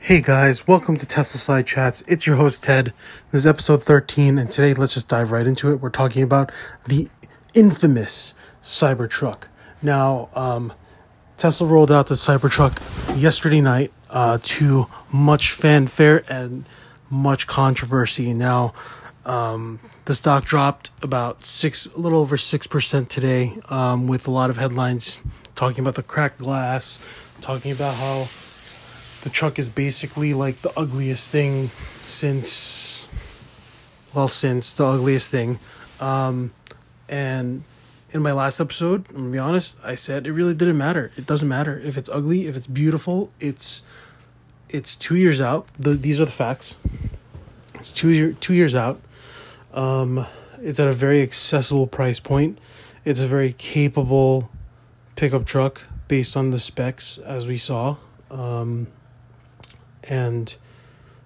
Hey guys, welcome to Tesla Slide Chats. It's your host Ted. This is episode 13, and today let's just dive right into it. We're talking about the infamous Cybertruck. Now, um, Tesla rolled out the Cybertruck yesterday night uh, to much fanfare and much controversy. Now, um, the stock dropped about six, a little over six percent today, um, with a lot of headlines talking about the cracked glass, talking about how the truck is basically like the ugliest thing since well since the ugliest thing. Um and in my last episode i'm gonna be honest i said it really didn't matter. It doesn't matter. If it's ugly if it's beautiful it's it's two years out. The, these are the facts. It's two year two years out. Um it's at a very accessible price point. It's a very capable pickup truck based on the specs as we saw. Um and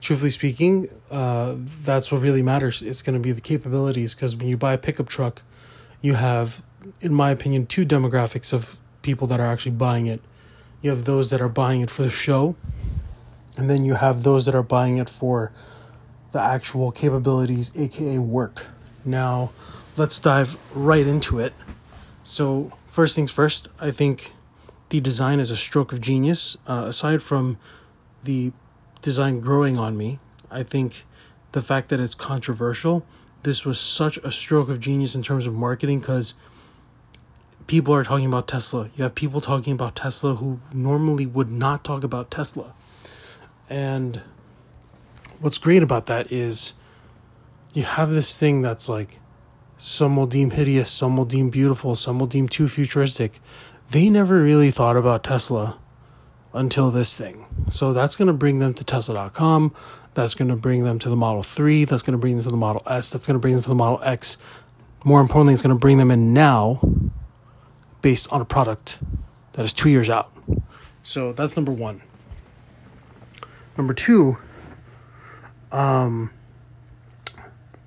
truthfully speaking, uh, that's what really matters. It's going to be the capabilities because when you buy a pickup truck, you have, in my opinion, two demographics of people that are actually buying it. You have those that are buying it for the show, and then you have those that are buying it for the actual capabilities, aka work. Now, let's dive right into it. So, first things first, I think the design is a stroke of genius. Uh, aside from the design growing on me. I think the fact that it's controversial, this was such a stroke of genius in terms of marketing because people are talking about Tesla. You have people talking about Tesla who normally would not talk about Tesla. And what's great about that is you have this thing that's like some will deem hideous, some will deem beautiful, some will deem too futuristic. They never really thought about Tesla until this thing. So that's going to bring them to Tesla.com. That's going to bring them to the Model 3. That's going to bring them to the Model S. That's going to bring them to the Model X. More importantly, it's going to bring them in now based on a product that is two years out. So that's number one. Number two, um,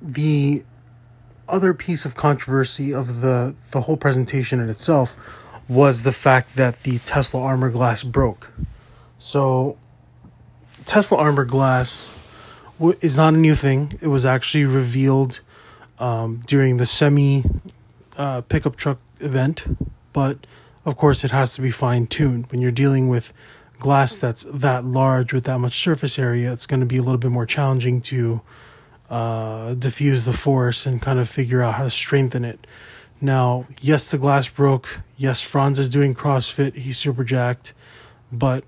the other piece of controversy of the, the whole presentation in itself was the fact that the Tesla armor glass broke. So, Tesla armor glass is not a new thing. It was actually revealed um, during the semi uh, pickup truck event, but of course, it has to be fine tuned. When you're dealing with glass that's that large with that much surface area, it's going to be a little bit more challenging to uh, diffuse the force and kind of figure out how to strengthen it. Now, yes, the glass broke. Yes, Franz is doing CrossFit. He's super jacked. But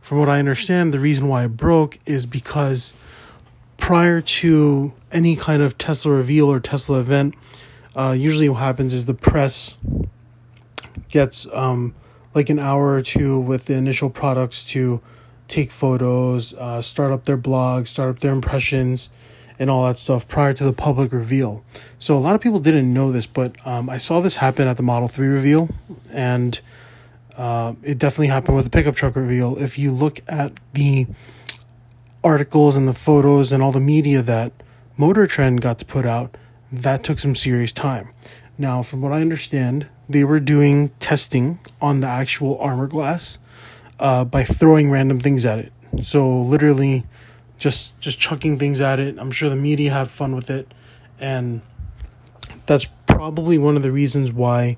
from what I understand, the reason why it broke is because prior to any kind of Tesla reveal or Tesla event, uh, usually what happens is the press gets um, like an hour or two with the initial products to take photos, uh, start up their blog, start up their impressions, and all that stuff prior to the public reveal. So a lot of people didn't know this, but um, I saw this happen at the Model 3 reveal, and uh, it definitely happened with the pickup truck reveal. If you look at the articles and the photos and all the media that Motor Trend got to put out, that took some serious time. Now, from what I understand, they were doing testing on the actual armor glass uh, by throwing random things at it. So literally, just just chucking things at it. I'm sure the media had fun with it, and that's probably one of the reasons why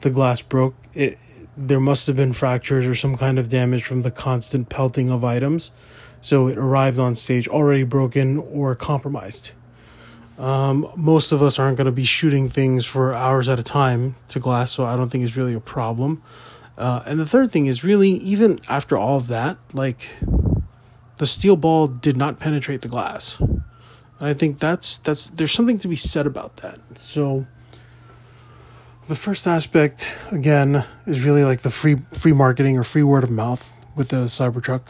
the glass broke. It there must have been fractures or some kind of damage from the constant pelting of items, so it arrived on stage already broken or compromised. Um, most of us aren't going to be shooting things for hours at a time to glass, so I don't think it's really a problem. Uh, and the third thing is really, even after all of that, like the steel ball did not penetrate the glass. And I think that's that's there's something to be said about that. So the first aspect again is really like the free free marketing or free word of mouth with the Cybertruck.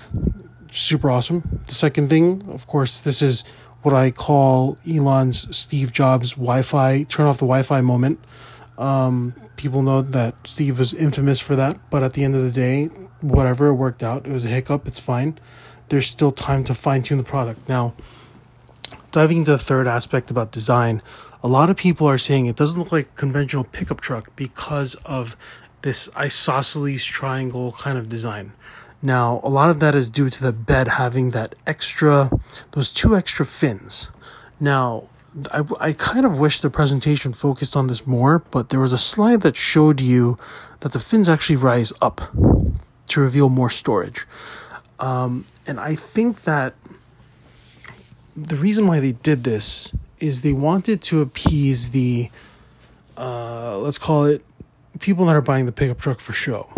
Super awesome. The second thing, of course, this is what I call Elon's Steve Jobs Wi-Fi turn off the Wi-Fi moment. Um, people know that Steve was infamous for that, but at the end of the day, whatever it worked out. It was a hiccup. It's fine there's still time to fine tune the product. Now, diving into the third aspect about design, a lot of people are saying it doesn't look like a conventional pickup truck because of this isosceles triangle kind of design. Now, a lot of that is due to the bed having that extra, those two extra fins. Now, I, I kind of wish the presentation focused on this more, but there was a slide that showed you that the fins actually rise up to reveal more storage. Um, and I think that the reason why they did this is they wanted to appease the, uh, let's call it, people that are buying the pickup truck for show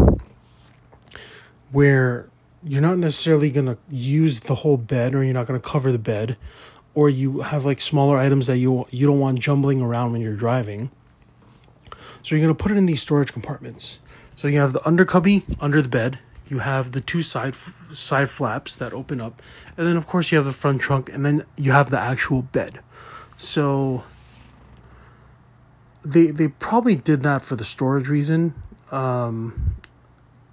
where you're not necessarily going to use the whole bed or you're not going to cover the bed or you have like smaller items that you you don't want jumbling around when you're driving. So you're going to put it in these storage compartments. So you have the under cubby under the bed, you have the two side side flaps that open up, and then of course you have the front trunk and then you have the actual bed. So they they probably did that for the storage reason. Um,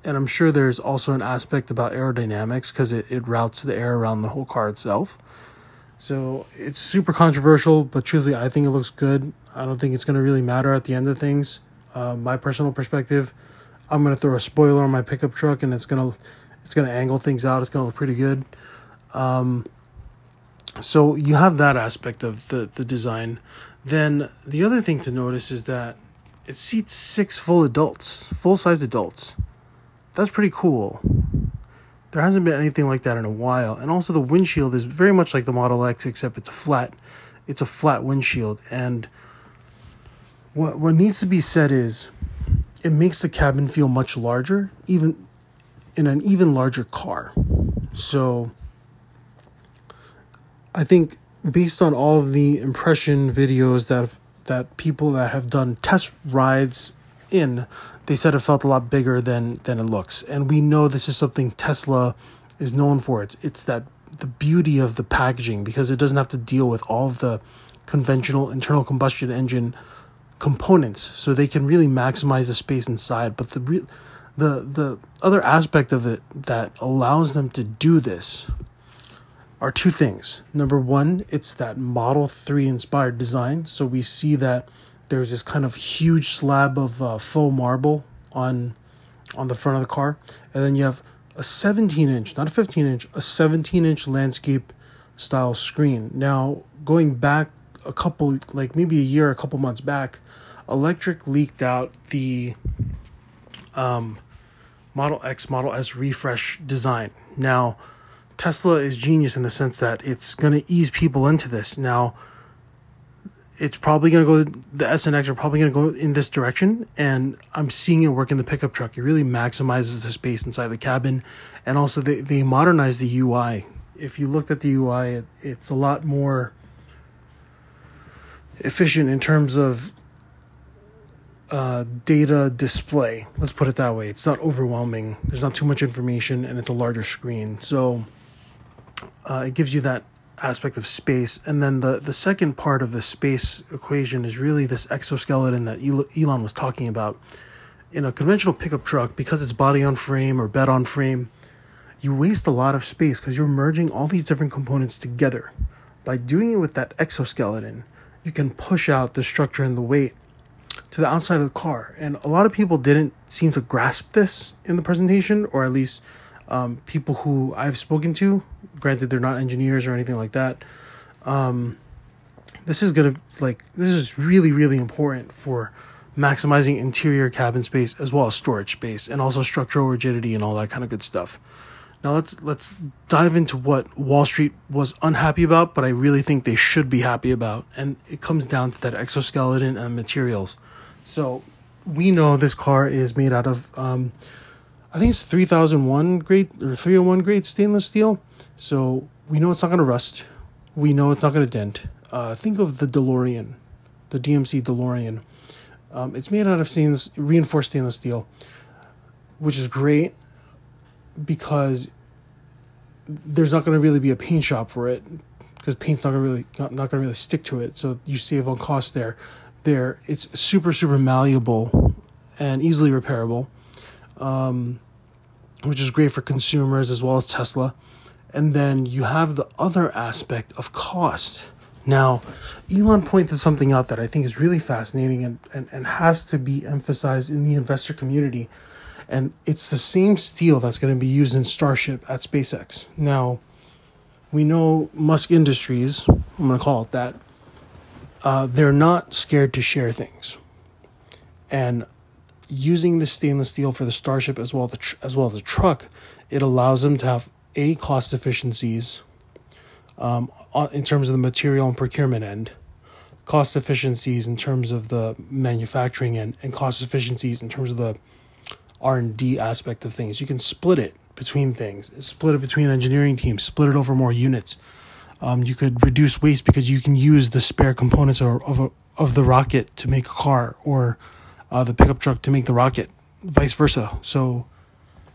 and I'm sure there's also an aspect about aerodynamics because it, it routes the air around the whole car itself. So it's super controversial, but truthfully, I think it looks good. I don't think it's going to really matter at the end of things. Uh, my personal perspective, I'm to throw a spoiler on my pickup truck, and it's to it's to angle things out. It's to look pretty good. Um, so you have that aspect of the the design. Then the other thing to notice is that it seats six full adults, full size adults that's pretty cool. There hasn't been anything like that in a while. And also the windshield is very much like the Model X except it's a flat it's a flat windshield and what what needs to be said is it makes the cabin feel much larger even in an even larger car. So I think based on all of the impression videos that that people that have done test rides in they said it felt a lot bigger than than it looks. And we know this is something Tesla is known for. It's it's that the beauty of the packaging because it doesn't have to deal with all of the conventional internal combustion engine components so they can really maximize the space inside but the re- the the other aspect of it that allows them to do this are two things. Number 1, it's that Model 3 inspired design. So we see that there's this kind of huge slab of uh, faux marble on on the front of the car, and then you have a 17 inch, not a 15 inch, a 17 inch landscape style screen. Now, going back a couple, like maybe a year, a couple months back, Electrek leaked out the um, Model X, Model S refresh design. Now, Tesla is genius in the sense that it's going to ease people into this. Now, it's probably going to go the S and X are probably going to go in this direction and I'm seeing it work in the pickup truck. It really maximizes the space inside the cabin and also they they modernize the UI. If you looked at the UI, it, it's a lot more efficient in terms of uh, data display. Let's put it that way. It's not overwhelming. There's not too much information, and it's a larger screen, so uh, it gives you that aspect of space. And then the, the second part of the space equation is really this exoskeleton that Elon was talking about. In a conventional pickup truck, because it's body on frame or bed on frame, you waste a lot of space because you're merging all these different components together. By doing it with that exoskeleton, you can push out the structure and the weight to the outside of the car. And a lot of people didn't seem to grasp this in the presentation, or at least um, people who I've spoken to granted they're not engineers or anything like that um, this is gonna like this is really really important for maximizing interior cabin space as well as storage space and also structural rigidity and all that kind of good stuff now let's let's dive into what wall street was unhappy about but i really think they should be happy about and it comes down to that exoskeleton and materials so we know this car is made out of um, i think it's 3001 grade or 301 grade stainless steel so we know it's not going to rust. We know it's not going to dent. Uh, think of the DeLorean, the DMC DeLorean. Um, it's made out of stainless, reinforced stainless steel, which is great because there's not going to really be a paint shop for it because paint's not going to really not, not going to really stick to it. So you save on cost there. There, it's super super malleable and easily repairable, um, which is great for consumers as well as Tesla. And then you have the other aspect of cost. Now, Elon pointed something out that I think is really fascinating and, and, and has to be emphasized in the investor community. And it's the same steel that's going to be used in Starship at SpaceX. Now, we know Musk Industries, I'm going to call it that, uh, they're not scared to share things. And using the stainless steel for the Starship as well the tr- as well as the truck, it allows them to have a cost efficiencies um, in terms of the material and procurement end, cost efficiencies in terms of the manufacturing end, and cost efficiencies in terms of the R and D aspect of things. You can split it between things, split it between engineering teams, split it over more units. Um, you could reduce waste because you can use the spare components of of, a, of the rocket to make a car, or uh, the pickup truck to make the rocket, vice versa. So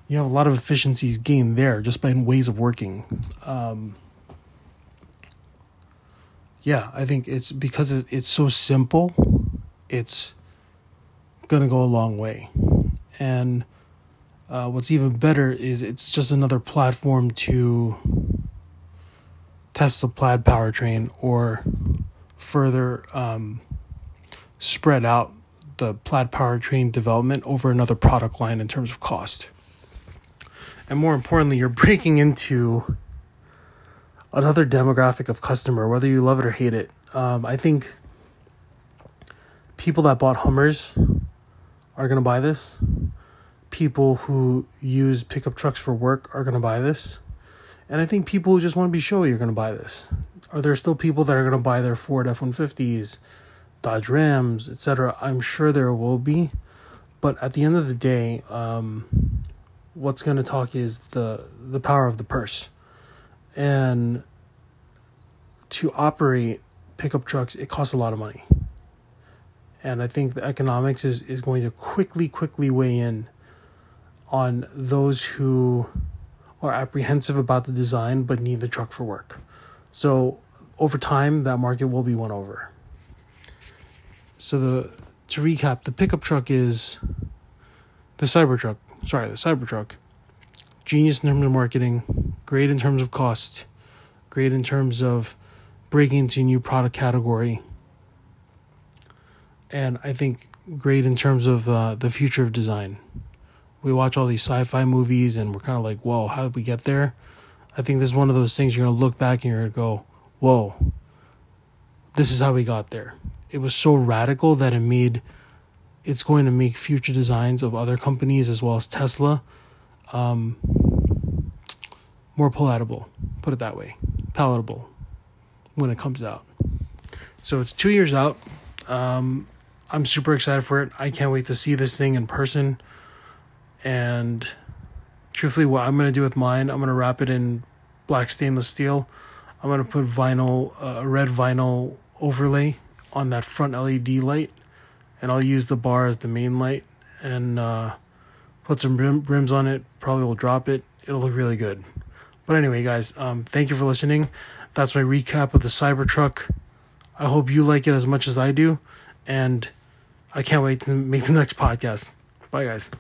you have a lot of efficiencies gained there just by ways of working. Um, yeah, I think it's because it's so simple, it's gonna go a long way. And uh, what's even better is it's just another platform to test the plaid powertrain or further um, spread out the plaid powertrain development over another product line in terms of cost. And more importantly, you're breaking into another demographic of customer, whether you love it or hate it. Um, I think people that bought Hummers are going to buy this. People who use pickup trucks for work are going to buy this. And I think people who just want to be showy are going to buy this. Are there still people that are going to buy their Ford F 150s, Dodge Rams, etc.? I'm sure there will be. But at the end of the day, um, what's going to talk is the, the power of the purse. And to operate pickup trucks, it costs a lot of money. And I think the economics is, is going to quickly, quickly weigh in on those who are apprehensive about the design but need the truck for work. So over time, that market will be won over. So the to recap, the pickup truck is the Cybertruck. Sorry, the Cybertruck. Genius in terms of marketing, great in terms of cost, great in terms of breaking into a new product category, and I think great in terms of uh, the future of design we watch all these sci-fi movies and we're kind of like, whoa, how did we get there? I think this is one of those things you're gonna look back and you're gonna go, whoa, this is how we got there. It was so radical that it made it's going to make future designs of other companies as well as Tesla um, more palatable. Put it that way, palatable when it comes out. So it's two years out. Um, I'm super excited for it. I can't wait to see this thing in person. And truthfully, what I'm going to do with mine, I'm going to wrap it in black stainless steel. I'm going to put vinyl, uh, a red vinyl overlay on that front LED light. And I'll use the bar as the main light and uh, put some rim, rims on it. Probably will drop it. It'll look really good. But anyway, guys, um, thank you for listening. That's my recap of the Cybertruck. I hope you like it as much as I do. And I can't wait to make the next podcast. Bye, guys.